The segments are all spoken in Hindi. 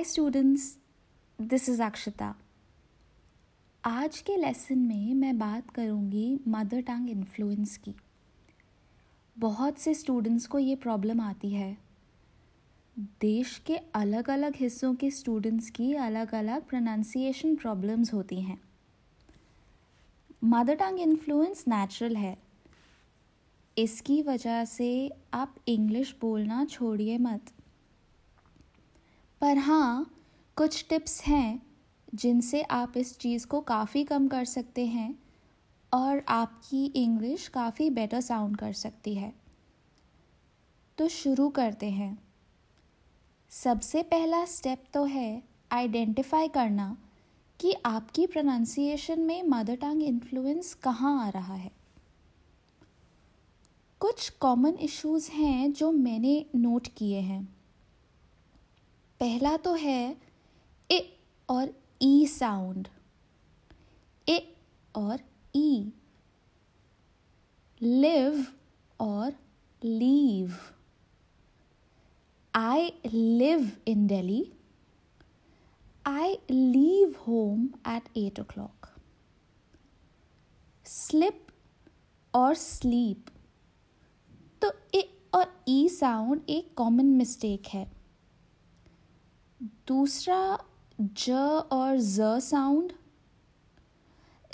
Hi students this is Akshata आज के लेसन में मैं बात करूँगी मदर टंग इन्फ्लुएंस की। बहुत से स्टूडेंट्स को ये प्रॉब्लम आती है। देश के अलग अलग हिस्सों के स्टूडेंट्स की अलग अलग प्रोनाउंसिएशन प्रॉब्लम्स होती हैं। मदर टंग इन्फ्लुएंस नेचुरल है। इसकी वजह से आप इंग्लिश बोलना छोड़िए मत। पर हाँ कुछ टिप्स हैं जिनसे आप इस चीज़ को काफ़ी कम कर सकते हैं और आपकी इंग्लिश काफ़ी बेटर साउंड कर सकती है। तो शुरू करते हैं। सबसे पहला स्टेप तो है आइडेंटिफाई करना कि आपकी प्रोनाउंसिएशन में मदर टंग इन्फ्लुएंस कहाँ आ रहा है। कुछ कॉमन इश्यूज़ हैं जो मैंने नोट किए हैं। पहला तो है ए और ई साउंड। ए और ई। लिव और leave. I live in Delhi I leave home at eight o'clock slip और स्लीप। तो ए और ई साउंड एक कॉमन मिस्टेक है। दूसरा ज और ज साउंड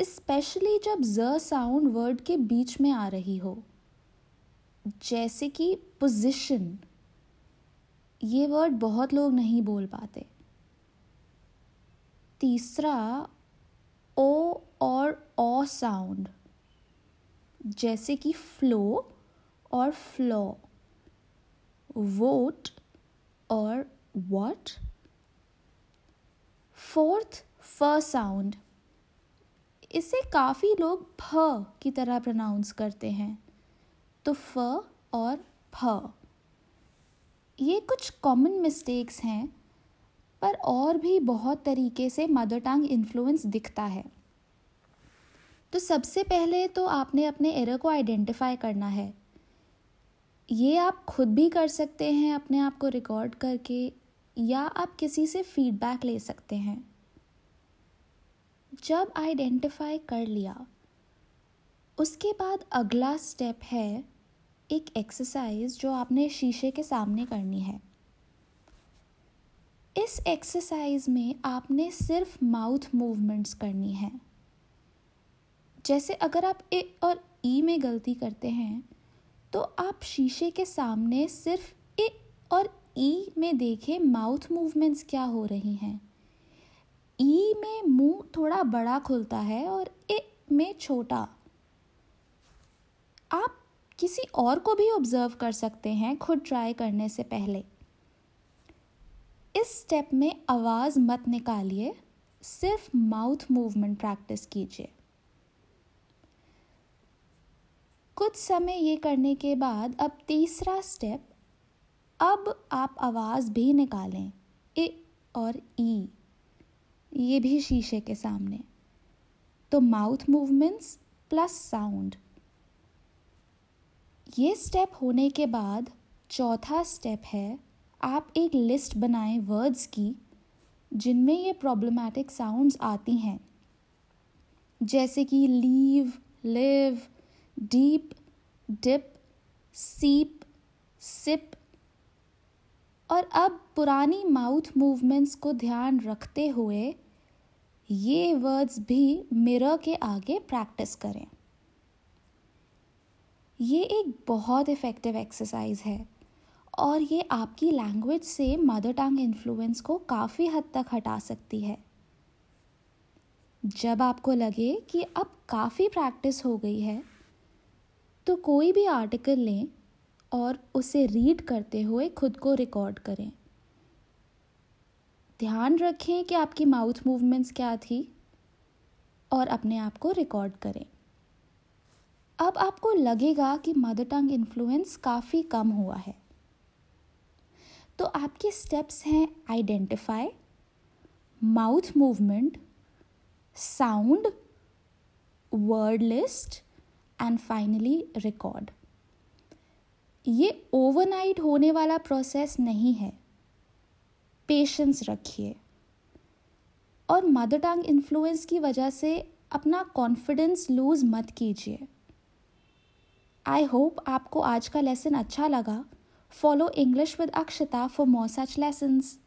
स्पेशली जब ज साउंड वर्ड के बीच में आ रही हो, जैसे कि पोजिशन ये वर्ड बहुत लोग नहीं बोल पाते। तीसरा ओ और ओ साउंड जैसे कि फ्लो और फ्लो वोट और वॉट फोर्थ, फ साउंड। इसे काफ़ी लोग फ की तरह प्रोनाउंस करते हैं। तो फ और फ ये कुछ कॉमन मिस्टेक्स हैं, पर और भी बहुत तरीके से मदर टंग इन्फ्लुएंस दिखता है। तो सबसे पहले तो आपने अपने एरर को आइडेंटिफाई करना है। ये आप खुद भी कर सकते हैं, अपने आप को रिकॉर्ड करके। या आप किसी से फीडबैक ले सकते हैं। जब आइडेंटिफाई कर लिया, उसके बाद अगला स्टेप है एक एक्सरसाइज जो आपने शीशे के सामने करनी है। इस एक्सरसाइज में आपने सिर्फ़ माउथ मूवमेंट्स करनी है। जैसे अगर आप ए और ई में गलती करते हैं तो आप शीशे के सामने सिर्फ़ ए और ई में देखें माउथ मूवमेंट्स क्या हो रही हैं? ई में मुँह थोड़ा बड़ा खुलता है और ए में छोटा। आप किसी और को भी ऑब्ज़र्व कर सकते हैं खुद ट्राई करने से पहले। इस स्टेप में आवाज़ मत निकालिए, सिर्फ़ माउथ मूवमेंट प्रैक्टिस कीजिए। कुछ समय ये करने के बाद अब तीसरा स्टेप अब आप आवाज़ भी निकालें, ए और ई। ये भी शीशे के सामने। तो माउथ मूवमेंट्स प्लस साउंड। ये स्टेप होने के बाद चौथा स्टेप है, आप एक लिस्ट बनाएँ वर्ड्स की, जिनमें ये प्रॉब्लमैटिक साउंड्स आती हैं। जैसे कि leave live deep dip seep sip और अब पुरानी माउथ मूवमेंट्स को ध्यान रखते हुए ये वर्ड्स भी मिरर के आगे प्रैक्टिस करें। ये एक बहुत इफ़ेक्टिव एक्सरसाइज है और ये आपकी लैंग्वेज से मदर टंग इन्फ्लुएंस को काफ़ी हद तक हटा सकती है। जब आपको लगे कि अब काफ़ी प्रैक्टिस हो गई है तो कोई भी आर्टिकल लें और उसे रीड करते हुए खुद को रिकॉर्ड करें। ध्यान रखें कि आपकी माउथ मूवमेंट्स क्या थी और अपने आप को रिकॉर्ड करें। अब आपको लगेगा कि मदर टंग इन्फ्लुएंस काफ़ी कम हुआ है। तो आपके स्टेप्स हैं identify mouth movement sound word list and finally record ये ओवरनाइट होने वाला प्रोसेस नहीं है। पेशेंस रखिए। और मदर टंग इन्फ्लुएंस की वजह से अपना कॉन्फिडेंस लूज़ मत कीजिए। आई होप आपको आज का लेसन अच्छा लगा। Follow English with Akshata for more such lessons